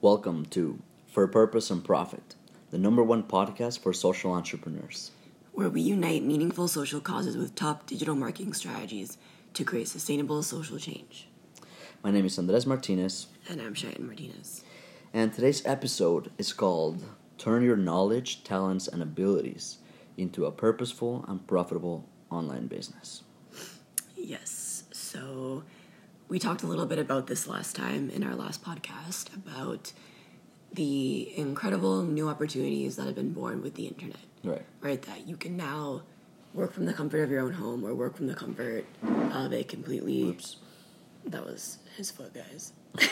Welcome to For Purpose and Profit, the number one podcast for social entrepreneurs. where we unite meaningful social causes with top digital marketing strategies to create sustainable social change. My name is Andres Martinez, And I'm Cheyenne Martinez. and today's episode is called Turn Your Knowledge, Talents, and Abilities into a Purposeful and Profitable Online Business. Yes, so we talked a little bit about this last time in our last podcast about the incredible new opportunities that have been born with the internet, Right. right? That you can now work from the comfort of your own home or work from the comfort of a completely Oops. That was his foot, guys.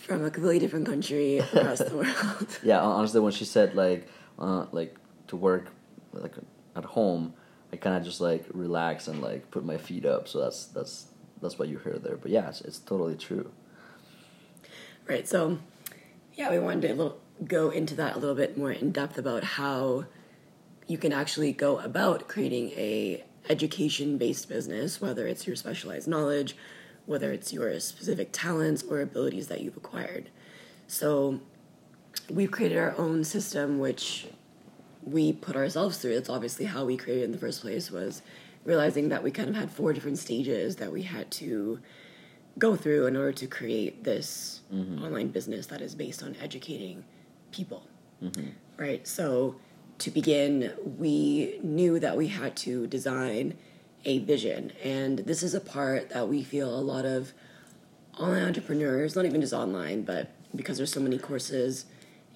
From a completely different country across the world. Yeah, honestly, when she said like, uh, like to work like at home, I kind of just like relax and like put my feet up. So that's that's that's what you heard there. But yeah, it's, totally true. Right, so yeah, we wanted to little, go into that a little bit more in depth about how you can actually go about creating a education-based business, whether it's your specialized knowledge, whether it's your specific talents or abilities that you've acquired. So we've created our own system which we put ourselves through. It's obviously how we created in the first place was realizing that we kind of had four different stages that we had to go through in order to create this mm-hmm. online business that is based on educating people. Mm-hmm. Right? So to begin, we knew that we had to design a vision. And this is a part that we feel a lot of online entrepreneurs, not even just online, but because there's so many courses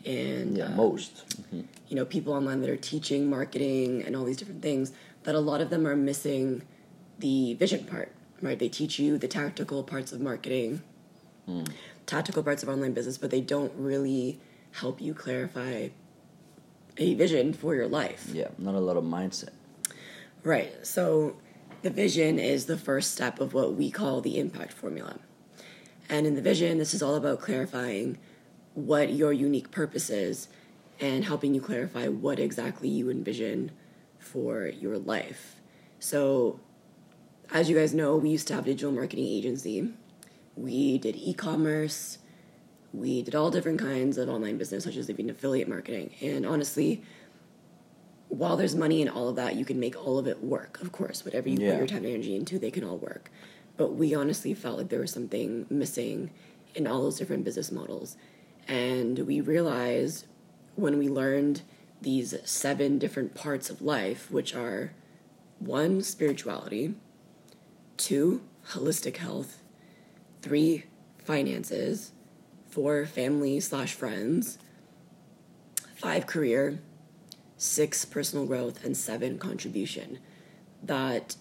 and Yeah, uh, most. you know people online that are teaching marketing and all these different things that a lot of them are missing the vision part right they teach you the tactical parts of marketing tactical parts of online business but they don't really help you clarify a vision for your life Yeah, not a lot of mindset. Right. So the vision is the first step of what we call the impact formula. And in the vision, this is all about clarifying what your unique purpose is and helping you clarify what exactly you envision for your life. So, as you guys know, we used to have a digital marketing agency. We did e commerce. We did all different kinds of online business, such as even affiliate marketing. And honestly, while there's money in all of that, you can make all of it work. Of course, whatever you Yeah. put your time and energy into, they can all work. But we honestly felt like there was something missing in all those different business models. And we realized when we learned these seven different parts of life, which are one, spirituality, two, holistic health, three, finances, four, family slash friends, five, career, six personal growth and seven contribution. That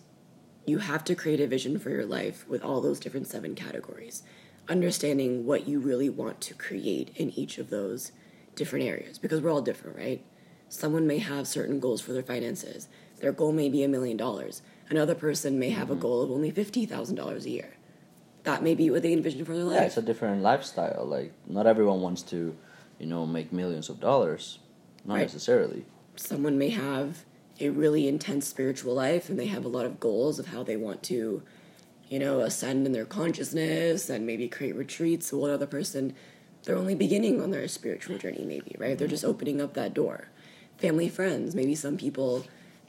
you have to create a vision for your life with all those different seven categories understanding what you really want to create in each of those different areas because we're all different right someone may have certain goals for their finances their goal may be a million dollars another person may have a mm-hmm. goal of only $50000 a year that may be what they envision for their life Yeah, it's a different lifestyle. Like not everyone wants to, you know, make millions of dollars. Not Right. necessarily. someone may have a really intense spiritual life and they have a lot of goals of how they want to you know ascend in their consciousness and maybe create retreats while another person they're only beginning on their spiritual journey maybe right? They're just opening up that door. Family friends maybe some people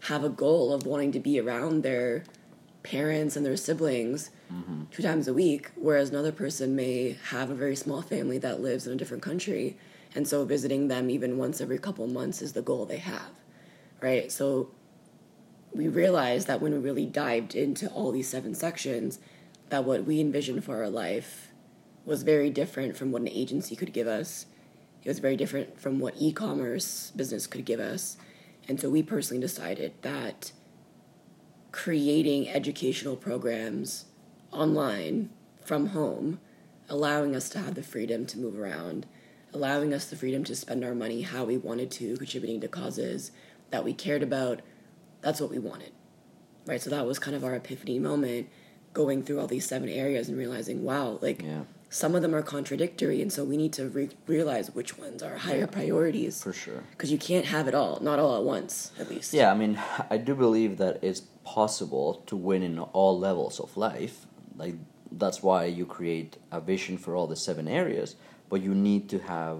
have a goal of wanting to be around their parents and their siblings mm-hmm. two times a week, whereas another person may have a very small family that lives in a different country, and so visiting them even once every couple months is the goal they have, right? So we realized that when we really dived into all these seven sections, that what we envisioned for our life was very different from what an agency could give us. It was very different from what e-commerce business could give us. And so we personally decided that creating educational programs online from home, allowing us to have the freedom to move around, allowing us the freedom to spend our money how we wanted to, contributing to causes that we cared about. That's what we wanted. Right? So that was kind of our epiphany moment going through all these seven areas and realizing, wow, like Yeah. some of them are contradictory. And so we need to re- realize which ones are higher priorities. For sure. Because you can't have it all, not all at once, at least. Yeah, I mean, I do believe that it's possible to win in all levels of life. Like that's why you create a vision for all the seven areas but you need to have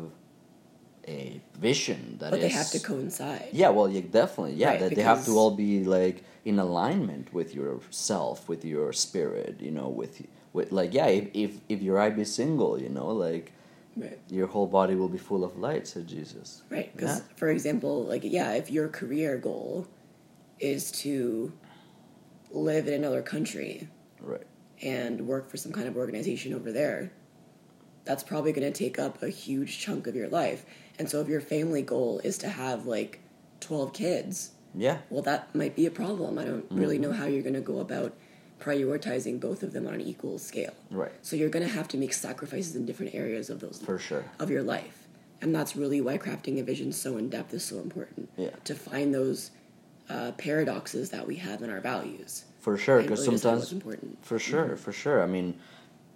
a vision that but they have to coincide. yeah well yeah, definitely yeah Right, that they have to all be like in alignment with yourself with your spirit you know with with like yeah if if, if your eye be single you know like Right. your whole body will be full of light said jesus Right. Because, Yeah. for example, like, yeah, if your career goal is to live in another country right and work for some kind of organization over there, that's probably going to take up a huge chunk of your life. And so, if your family goal is to have like 12 kids, yeah well, that might be a problem. I don't really know how you're going to go about prioritizing both of them on an equal scale. right So, you're going to have to make sacrifices in different areas of those for sure of your life. And that's really why crafting a vision so in depth is so important. Yeah. To find those uh, paradoxes that we have in our values. for sure because really sometimes important. For sure, for sure. I mean,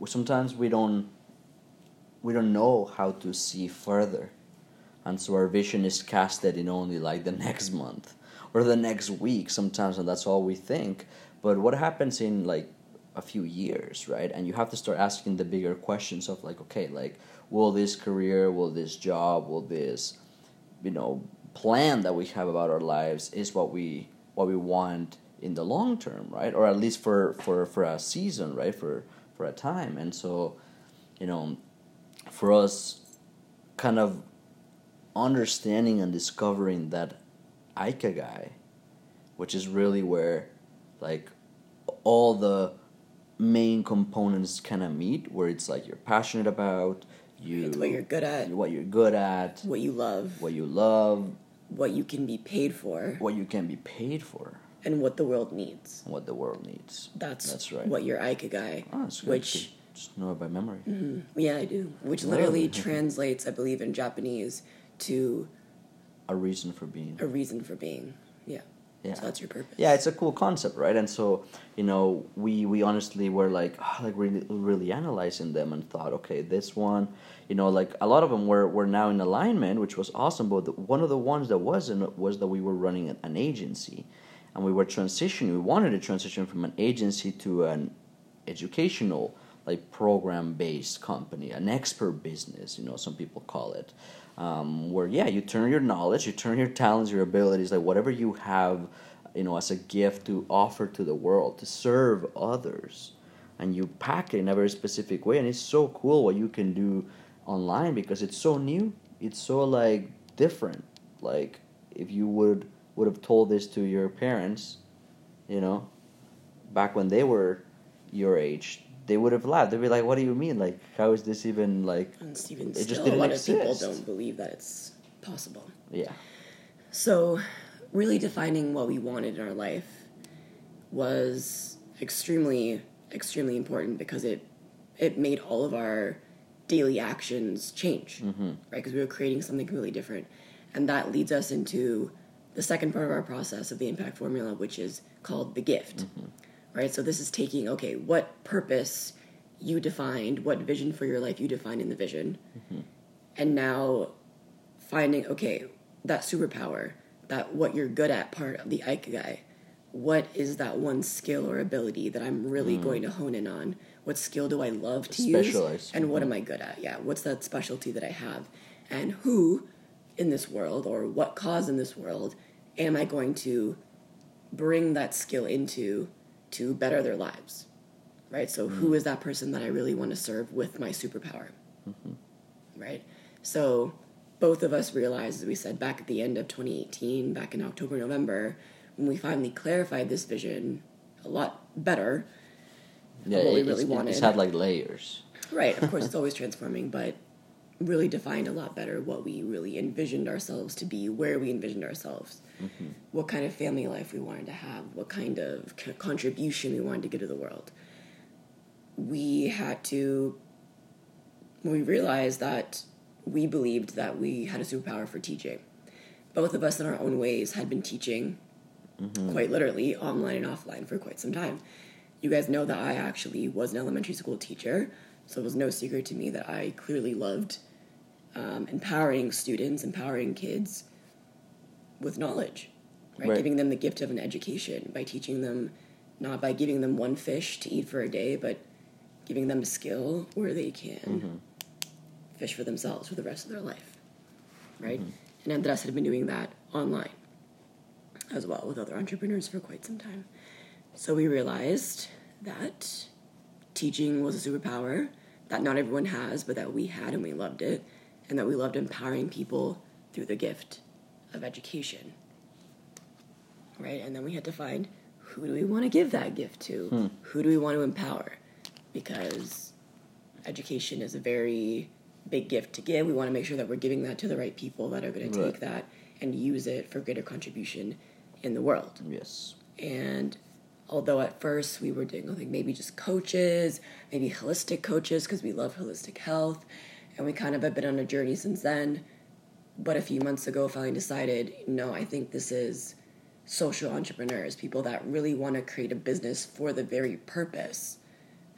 sometimes we don't we don't know how to see further, and so our vision is casted in only like the next month or the next week sometimes, and that's all we think. But what happens in like a few years, right? And you have to start asking the bigger questions of like, okay, like, will this career, will this job, will this, you know, plan that we have about our lives is what we what we want in the long term, right? Or at least for for for a season, right? For for a time, and so, you know, for us, kind of understanding and discovering that ikigai, which is really where, like, all the main components kind of meet, where it's like you're passionate about you, what you're good at, what you're good at, what you love, what you love, what you can be paid for, what you can be paid for, and what the world needs. what the world needs. That's, That's right. what your ikigai, Oh, that's good. which Just know it by memory. Mm-hmm. yeah, I do, which literally translates, I believe, in Japanese to A reason for being. a reason for being. Yeah. Yeah. So that's your purpose. Yeah, it's a cool concept, right? And so, you know, we we honestly were like, ah, like really really analyzing them and thought, okay, this one, you know, like a lot of them were were now in alignment, which was awesome. But the, one of the ones that wasn't was that we were running an, an agency, and we were transitioning. We wanted to transition from an agency to an educational like program based company, an expert business, you know, some people call it. Um, where yeah, you turn your knowledge, you turn your talents, your abilities, like whatever you have, you know, as a gift to offer to the world, to serve others, and you pack it in a very specific way, and it's so cool what you can do online because it's so new, it's so like different. Like if you would would have told this to your parents, you know, back when they were your age, they would have laughed. They'd be like, "What do you mean? Like, how is this even like?" And even It just still, a didn't lot of people don't believe that it's possible. Yeah, So, really defining what we wanted in our life was extremely, extremely important because it it made all of our daily actions change, mm-hmm. right? Because we were creating something really different, and that leads us into the second part of our process of the impact formula, which is called the gift, mm-hmm. Right? So this is taking okay, what purpose you defined, what vision for your life you defined in the vision, mm-hmm. and now finding okay that superpower that what you're good at part of the ikigai what is that one skill or ability that i'm really mm. going to hone in on? What skill do i love to use? Specialize. and what mm-hmm. am i good at? Yeah what's that specialty that i have? And who in this world or what cause in this world am i going to bring that skill into to better their lives right so who mm. is that person that i really want to serve with my superpower mm-hmm. right? So both of us realized, as we said back at the end of 2018, back in October, November, when we finally clarified this vision a lot better. yeah. What we really it's, it's wanted. had like layers. Right, of course, it's always transforming, but really defined a lot better what we really envisioned ourselves to be, where we envisioned ourselves, mm-hmm. What kind of family life we wanted to have, what kind of contribution we wanted to give to the world. We had to, we realized that we believed that we had a superpower for teaching. Both of us, in our own ways, had been teaching quite literally online and offline for quite some time. You guys know that I actually was an elementary school teacher, so it was no secret to me that I clearly loved um, empowering students, empowering kids with knowledge, right? Right. Giving them the gift of an education by teaching them, not by giving them one fish to eat for a day, but giving them a skill where they can mm-hmm. fish for themselves for the rest of their life, right? Mm-hmm. And Andres had been doing that online as well with other entrepreneurs for quite some time. So we realized that teaching was a superpower that not everyone has, but that we had and we loved it, and that we loved empowering people through the gift of education. Right? And then we had to find who do we want to give that gift to? Hmm. Who do we want to empower? Because education is a very big gift to give. We want to make sure that we're giving that to the right people that are going to Right. take that and use it for greater contribution in the world. Yes. And although at first we were doing like maybe just coaches, maybe holistic coaches because we love holistic health, and we kind of have been on a journey since then. But a few months ago, finally decided, no, I think this is social entrepreneurs, people that really want to create a business for the very purpose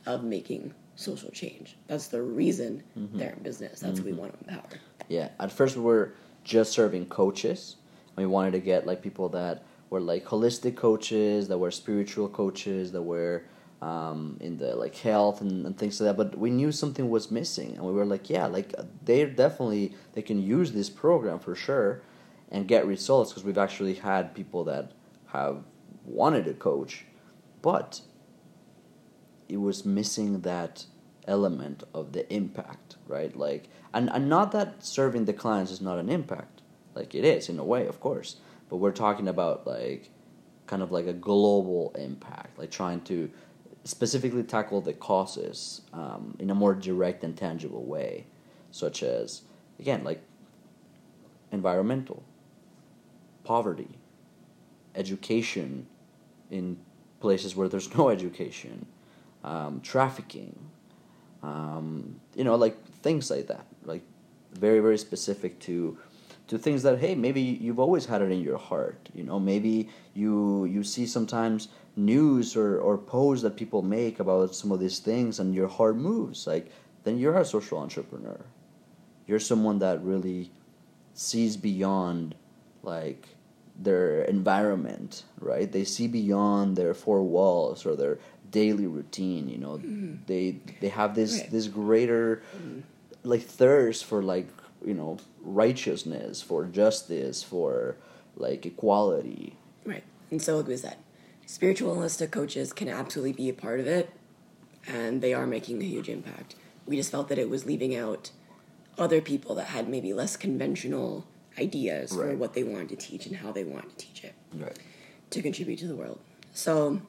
of making social change. That's the reason they're in business. That's what we want to empower. Yeah. At first, we were just serving coaches. And we wanted to get like people that were like holistic coaches, that were spiritual coaches, that were um, in the like health and, and things like that. But we knew something was missing, and we were like, yeah, like they definitely they can use this program for sure and get results because we've actually had people that have wanted to coach, but it was missing that element of the impact, right? Like, and, and not that serving the clients is not an impact, like it is in a way, of course, but we're talking about like kind of like a global impact, like trying to specifically tackle the causes um, in a more direct and tangible way, such as, again, like environmental, poverty, education in places where there's no education, um, trafficking, um, you know, like things like that, like very very specific to to things that hey maybe you've always had it in your heart, you know, maybe you you see sometimes news or or posts that people make about some of these things and your heart moves, like then you're a social entrepreneur. You're someone that really sees beyond like their environment, right? They see beyond their four walls or their daily routine. You know, mm-hmm. they they have this Right. this greater like thirst for like you know righteousness, for justice, for like equality. Right. And so, like we said, spiritual holistic coaches can absolutely be a part of it, and they are making a huge impact. We just felt that it was leaving out other people that had maybe less conventional ideas for what they wanted to teach and how they wanted to teach it Right. to contribute to the world. So,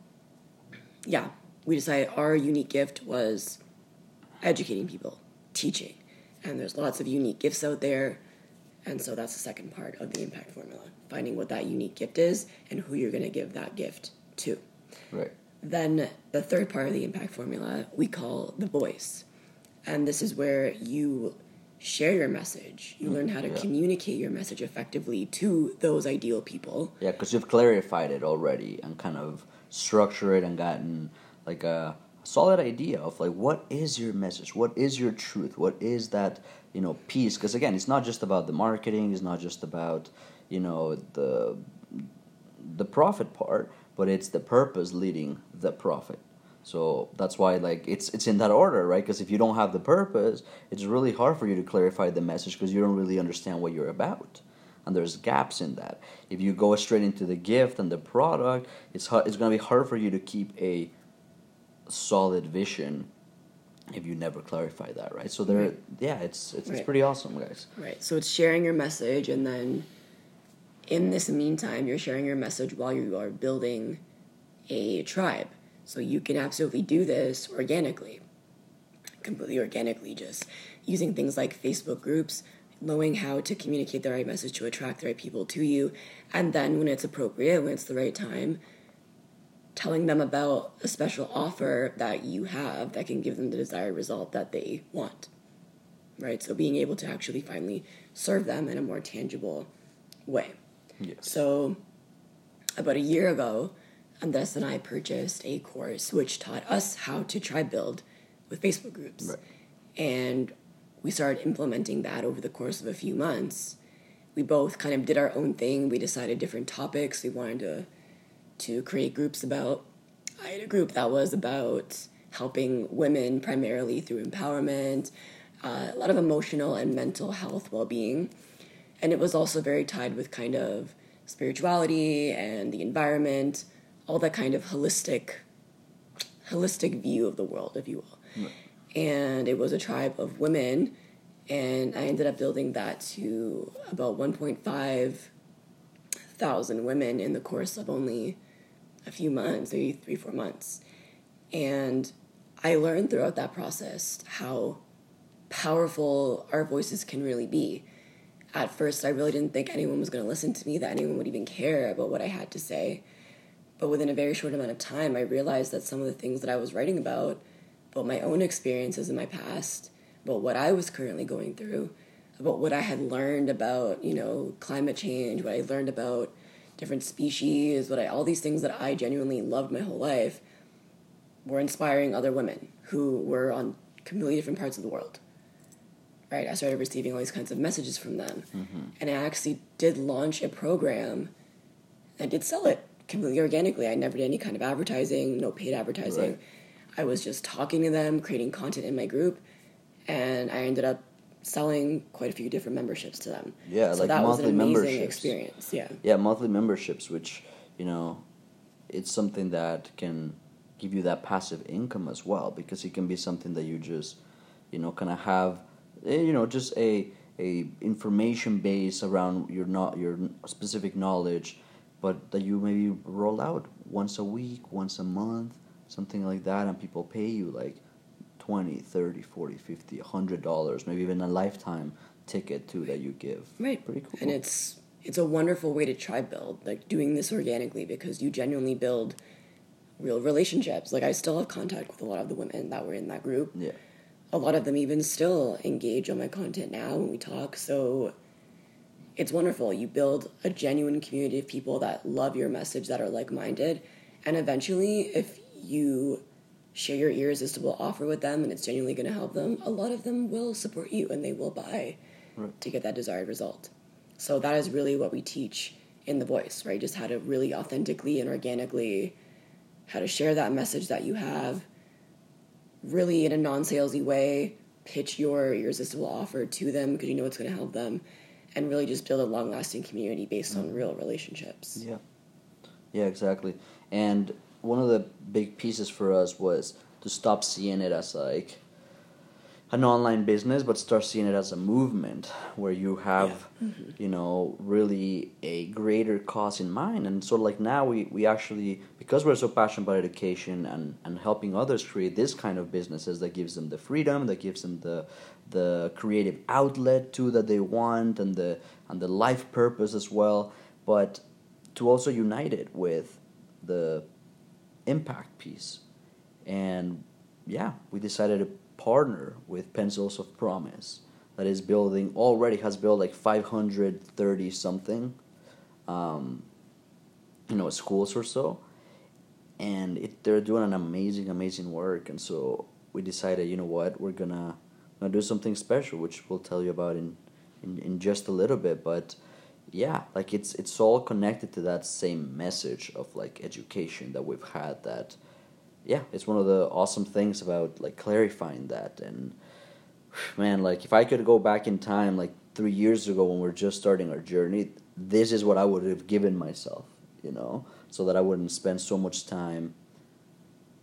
yeah, we decided our unique gift was educating people, teaching. And there's lots of unique gifts out there. And so that's the second part of the impact formula finding what that unique gift is and who you're going to give that gift to. Right. Then the third part of the impact formula we call the voice. And this is where you share your message. You learn how to yeah. communicate your message effectively to those ideal people. Yeah, because you've clarified it already and kind of structured it and gotten like a solid idea of like what is your message, what is your truth, what is that you know piece. Because again, it's not just about the marketing, it's not just about you know the the profit part, but it's the purpose leading the profit. So that's why like it's it's in that order, right? Because if you don't have the purpose, it's really hard for you to clarify the message because you don't really understand what you're about, and there's gaps in that. If you go straight into the gift and the product, it's hard, it's gonna be hard for you to keep a solid vision if you never clarify that, right? So there, Right. yeah, it's it's, it's pretty awesome, guys. Right. So it's sharing your message, and then in this meantime, you're sharing your message while you are building a tribe. So you can absolutely do this organically, completely organically, just using things like Facebook groups, knowing how to communicate the right message to attract the right people to you, and then when it's appropriate, when it's the right time, telling them about a special offer that you have that can give them the desired result that they want right? So being able to actually finally serve them in a more tangible way. Yes. So about a year ago, Andres and I purchased a course which taught us how to tribe build with Facebook groups. Right. And we started implementing that over the course of a few months. We both kind of did our own thing. We decided different topics we wanted to to create groups about. I had a group that was about helping women primarily through empowerment, uh, a lot of emotional and mental health well being. And it was also very tied with kind of spirituality and the environment, all that kind of holistic holistic view of the world, if you will. Right. And it was a tribe of women, and I ended up building that to about 1.5 thousand women in the course of only a few months, maybe three, four months. And I learned throughout that process how powerful our voices can really be. At first, I really didn't think anyone was going to listen to me, that anyone would even care about what I had to say. But within a very short amount of time, I realized that some of the things that I was writing about, about my own experiences in my past, about what I was currently going through, about what I had learned about, you know, climate change, what I learned about different species, what I all these things that I genuinely loved my whole life were inspiring other women who were on completely different parts of the world. Right, I started receiving all these kinds of messages from them, mm-hmm. and I actually did launch a program. I did sell it completely organically. I never did any kind of advertising, no paid advertising. Right. I was just talking to them, creating content in my group, and I ended up selling quite a few different memberships to them. Yeah, so like that monthly was an amazing memberships. experience. Yeah. Yeah, monthly memberships, which you know, it's something that can give you that passive income as well because it can be something that you just, you know, kind of have, eh, you know, just a a information base around your not your specific knowledge, but that you maybe roll out once a week, once a month, something like that, and people pay you like 20 30 40 50 100 dollars maybe even a lifetime ticket too that you give. Right. Pretty cool. And it's it's a wonderful way to tribe build like doing this organically because you genuinely build real relationships. Like i still have contact with a lot of the women that were in that group. Yeah. A lot of them even still engage on my content now when we talk. So it's wonderful you build a genuine community of people that love your message that are like-minded and eventually if you share your irresistible offer with them and it's genuinely going to help them, a lot of them will support you and they will buy right. to get that desired result. So that is really what we teach in the voice, right? Just how to really authentically and organically how to share that message that you have really in a non-salesy way, pitch your irresistible offer to them because you know it's going to help them and really just build a long-lasting community based on real relationships. Yeah. Yeah, exactly. And one of the big pieces for us was to stop seeing it as like an online business but start seeing it as a movement where you have yeah. mm-hmm. you know really a greater cause in mind and so like now we, we actually because we're so passionate about education and, and helping others create this kind of businesses that gives them the freedom that gives them the the creative outlet too that they want and the and the life purpose as well but to also unite it with the impact piece. And yeah, we decided to partner with Pencils of Promise that is building already has built like 530 something um, you know schools or so. And it, they're doing an amazing amazing work. And so we decided you know what we're gonna, gonna do something special which we'll tell you about in, in, in just a little bit. But yeah like it's it's all connected to that same message of like education that we've had that yeah it's one of the awesome things about like clarifying that and man like if i could go back in time like three years ago when we are just starting our journey this is what i would have given myself you know so that i wouldn't spend so much time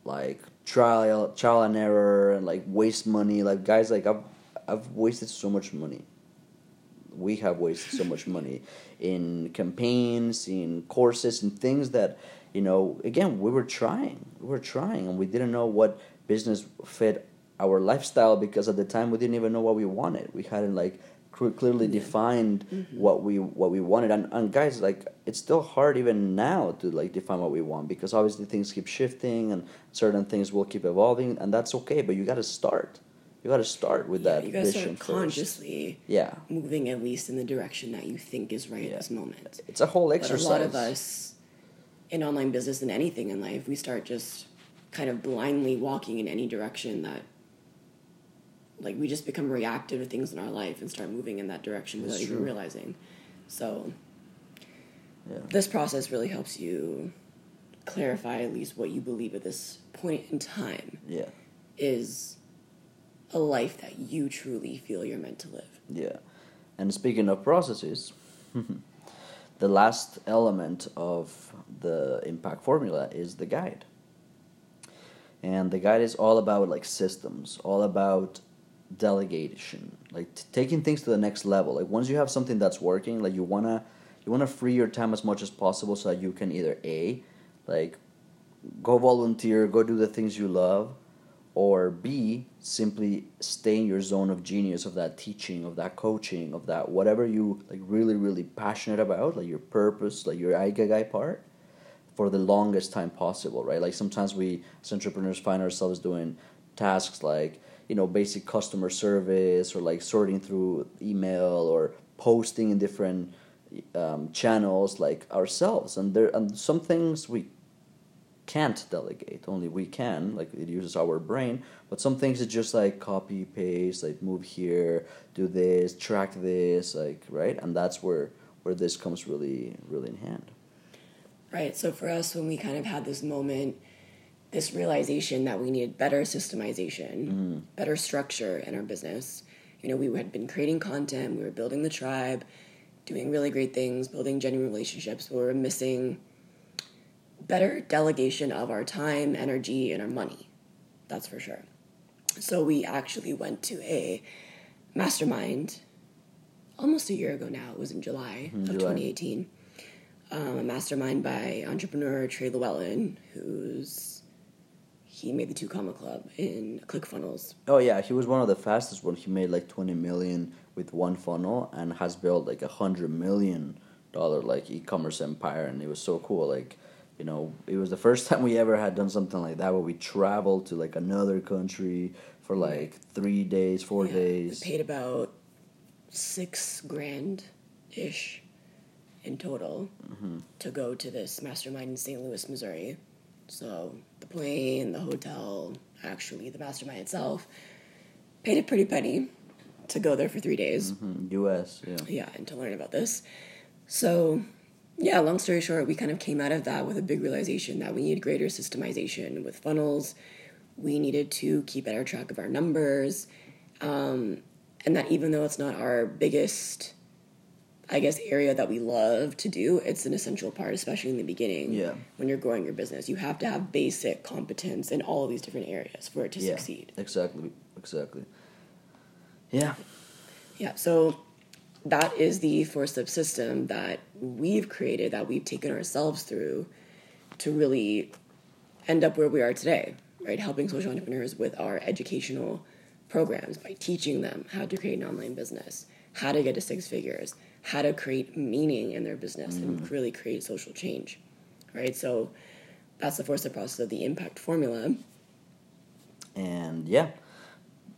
like trial trial and error and like waste money. Like guys like i've i've wasted so much money. We have wasted so much money in campaigns, in courses, and things that, you know, again, we were trying. We were trying, and we didn't know what business fit our lifestyle because at the time we didn't even know what we wanted. We hadn't like clearly defined mm-hmm. what we what we wanted and, and guys like it's still hard even now to like define what we want because obviously things keep shifting and certain things will keep evolving and that's okay but you got to start you got to start with yeah, that you gotta vision start consciously yeah moving at least in the direction that you think is right yeah. at this moment it's a whole exercise but a lot of us in online business and anything in life we start just kind of blindly walking in any direction that like we just become reactive to things in our life and start moving in that direction without even realizing so yeah. this process really helps you clarify at least what you believe at this point in time Yeah. is a life that you truly feel you're meant to live. Yeah. And speaking of processes, the last element of the impact formula is the guide. And the guide is all about like systems, all about delegation, like taking things to the next level. Like once you have something that's working, like you wanna you wanna free your time as much as possible so that you can either a like go volunteer, go do the things you love, or B, simply stay in your zone of genius of that teaching, of that coaching, of that whatever you like really, really passionate about, like your purpose, like your Ikigai part, for the longest time possible, right? Like sometimes we as entrepreneurs find ourselves doing tasks like, you know, basic customer service or like sorting through email or posting in different um, channels like ourselves. And there and some things we can't delegate only we can like it uses our brain but some things it's just like copy paste like move here do this track this like right and that's where where this comes really really in hand Right. So for us, when we kind of had this moment, this realization that we needed better systemization, mm. better structure in our business. You know, we had been creating content, we were building the tribe, doing really great things, building genuine relationships. We were missing better delegation of our time, energy, and our money. That's for sure. So we actually went to a mastermind almost a year ago now. It was in July of July. 2018 um, a mastermind by entrepreneur Trey Lewellen, who's he made the two comma club in ClickFunnels. oh yeah he was one of the fastest one he made like 20 million with one funnel and has built like a hundred million dollar like e-commerce empire and it was so cool like you know it was the first time we ever had done something like that where we traveled to like another country for like three days four Yeah, days We paid about six grand ish in total Mm-hmm. to go to this mastermind in St. Louis, Missouri. So the plane, the hotel, actually the mastermind itself, paid a pretty penny to go there for three days. Mhm, us yeah yeah, and to learn about this. So, yeah, long story short, we kind of came out of that with a big realization that we needed greater systemization with funnels. We needed to keep better track of our numbers. Um, and that even though it's not our biggest, I guess, area that we love to do, it's an essential part, especially in the beginning. Yeah. When you're growing your business, you have to have basic competence in all of these different areas for it to yeah, succeed. Exactly, exactly. Yeah, Yeah, so that is the four step system that we've created, that we've taken ourselves through to really end up where we are today, right? Helping social entrepreneurs with our educational programs by teaching them how to create an online business, how to get to six figures, how to create meaning in their business and really create social change, right? So that's the four step process of the impact formula. and yeah,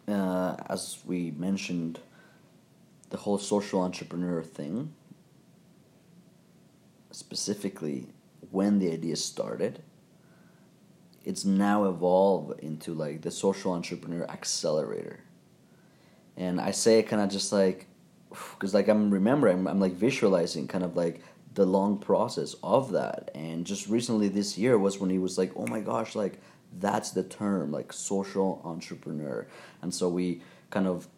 uh, as we mentioned, the whole social entrepreneur thing, specifically when the idea started, it's now evolved into like the social entrepreneur accelerator. And I say it kind of just like, because like I'm remembering, I'm like visualizing kind of like the long process of that. And just recently this year was when he was like, oh my gosh, like that's the term, like social entrepreneur. And so we kind of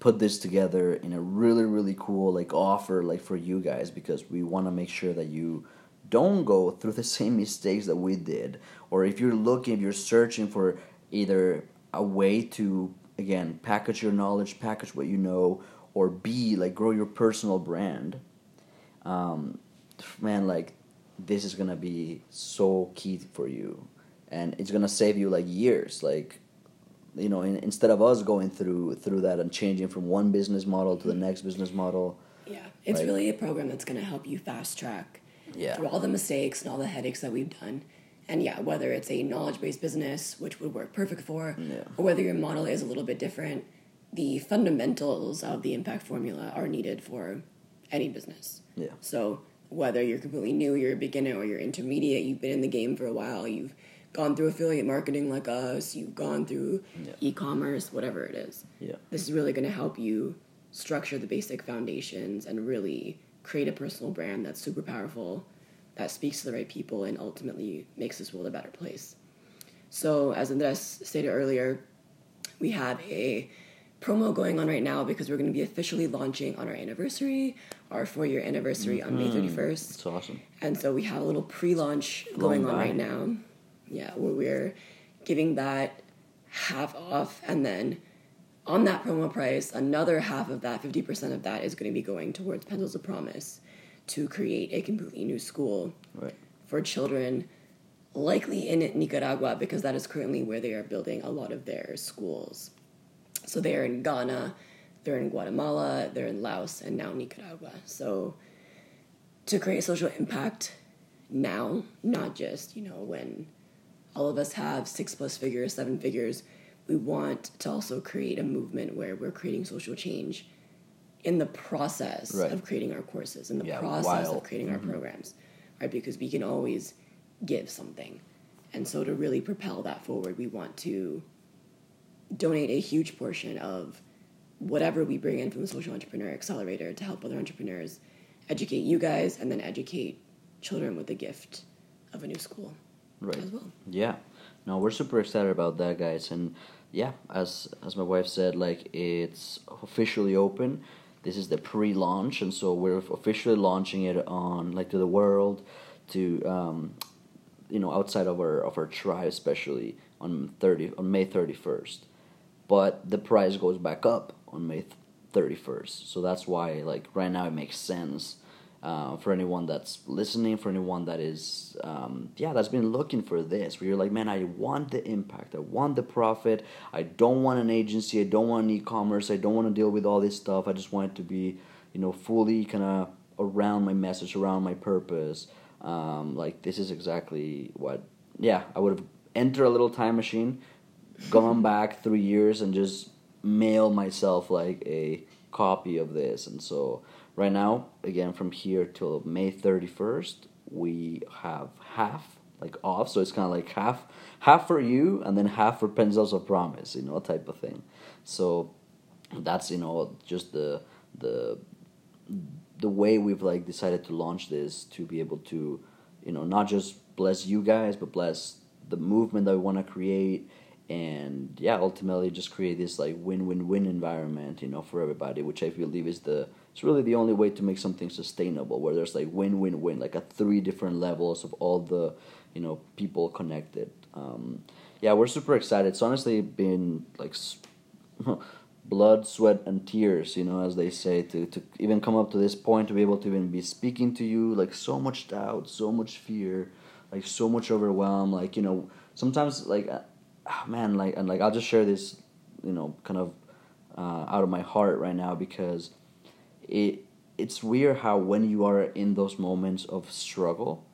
put this together in a really really cool like offer like for you guys because we want to make sure that you don't go through the same mistakes that we did. Or if you're looking if you're searching for either a way to again package your knowledge package what you know or b like grow your personal brand um, man like this is gonna be so key for you. And it's gonna save you like years. Like you know in, instead of us going through through that and changing from one business model to the mm-hmm. next business model Yeah, it's Right. really a program that's going to help you fast track Yeah. through all the mistakes and all the headaches that we've done. And yeah, whether it's a knowledge based business, which would work perfect for, Yeah. or whether your model is a little bit different, the fundamentals of the impact formula are needed for any business. yeah So whether you're completely new, you're a beginner, or you're intermediate, you've been in the game for a while, you've gone through affiliate marketing like us, you've gone through Yeah. e-commerce, whatever it is. yeah This is really going to help you structure the basic foundations and really create a personal brand that's super powerful that speaks to the right people and ultimately makes this world a better place. So, as Andres stated earlier, we have a promo going on right now because we're going to be officially launching on our anniversary, our four year anniversary on May 31st. It's awesome. And so we have a little pre launch going on right now. Yeah, where we're giving that half off. And then on that promo price, another half of that, 50% of that, is going to be going towards Pencils of Promise to create a completely new school Right. for children, likely in Nicaragua, because that is currently where they are building a lot of their schools. So they're in Ghana, they're in Guatemala, they're in Laos, and now Nicaragua. So to create social impact now, not just, you know, when all of us have six plus figures, seven figures, we want to also create a movement where we're creating social change in the process Right. of creating our courses, in the Yeah, process while- of creating our mm-hmm. programs, right? Because we can always give something. And so to really propel that forward, we want to donate a huge portion of whatever we bring in from the Social Entrepreneur Accelerator to help other entrepreneurs educate you guys and then educate children with the gift of a new school Right. as well. Yeah. No, we're super excited about that, guys. And yeah, as as my wife said, like it's officially open. This is the pre-launch, and so we're officially launching it on like to the world, to um, you know outside of our of our tribe, especially on thirty on May thirty first. But the price goes back up on May thirty first, so that's why like right now it makes sense uh, for anyone that's listening, for anyone that is, um, yeah, that's been looking for this, where you're like, man, I want the impact, I want the profit, I don't want an agency, I don't want an e-commerce, I don't want to deal with all this stuff. I just want it to be, you know, fully kind of around my message, around my purpose. Um, like this is exactly what, yeah, I would have entered a little time machine, gone back three years, and just mail myself like a copy of this, and so right now again from here till may 31st we have half like off. So it's kind of like half half for you and then half for pencils of promise you know type of thing. So that's you know just the the the way we've like decided to launch this to be able to you know not just bless you guys but bless the movement that we want to create and yeah ultimately just create this like win-win-win environment you know for everybody which i believe is the it's really the only way to make something sustainable where there's like win-win-win like at three different levels of all the you know people connected. Um, yeah we're super excited. It's honestly been like blood sweat and tears you know as they say to, to even come up to this point to be able to even be speaking to you like so much doubt so much fear like so much overwhelm like you know sometimes like ah, man like and like i'll just share this you know kind of uh, out of my heart right now because it it's weird how when you are in those moments of struggle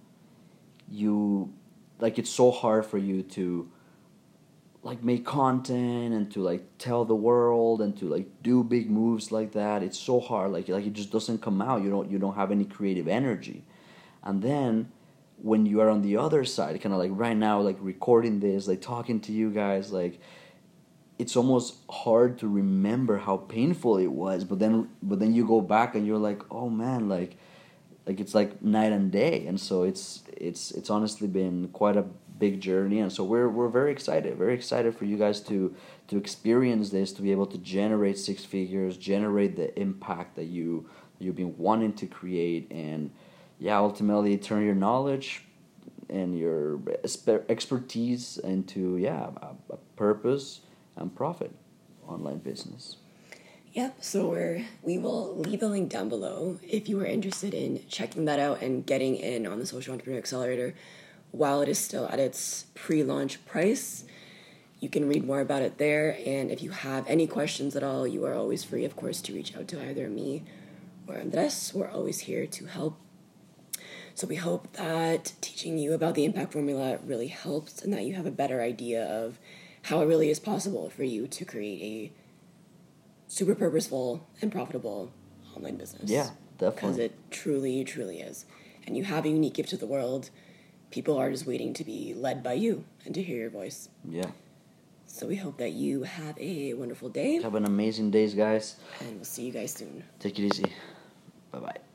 you like it's so hard for you to like make content and to like tell the world and to like do big moves like that. It's so hard. Like like it just doesn't come out. You don't you don't have any creative energy. And then when you are on the other side kind of like right now like recording this like talking to you guys like it's almost hard to remember how painful it was but then but then you go back and you're like oh man like like it's like night and day and so it's it's it's honestly been quite a big journey and so we're we're very excited very excited for you guys to to experience this to be able to generate six figures generate the impact that you you've been wanting to create and yeah ultimately turn your knowledge and your expertise into yeah a, a purpose and profit online business Yep. So we're we will leave a link down below if you are interested in checking that out and getting in on the Social Entrepreneur Accelerator while it is still at its pre-launch price. You can read more about it there, and if you have any questions at all, you are always free, of course, to reach out to either me or Andres. We're always here to help. So we hope that teaching you about the impact formula really helps, and that you have a better idea of how it really is possible for you to create a super purposeful and profitable online business. yeah definitely. Because it truly, truly is. And you have a unique gift to the world. People are just waiting to be led by you and to hear your voice. yeah So we hope that you have a wonderful day, have an amazing days guys and we'll see you guys soon. take it easy bye bye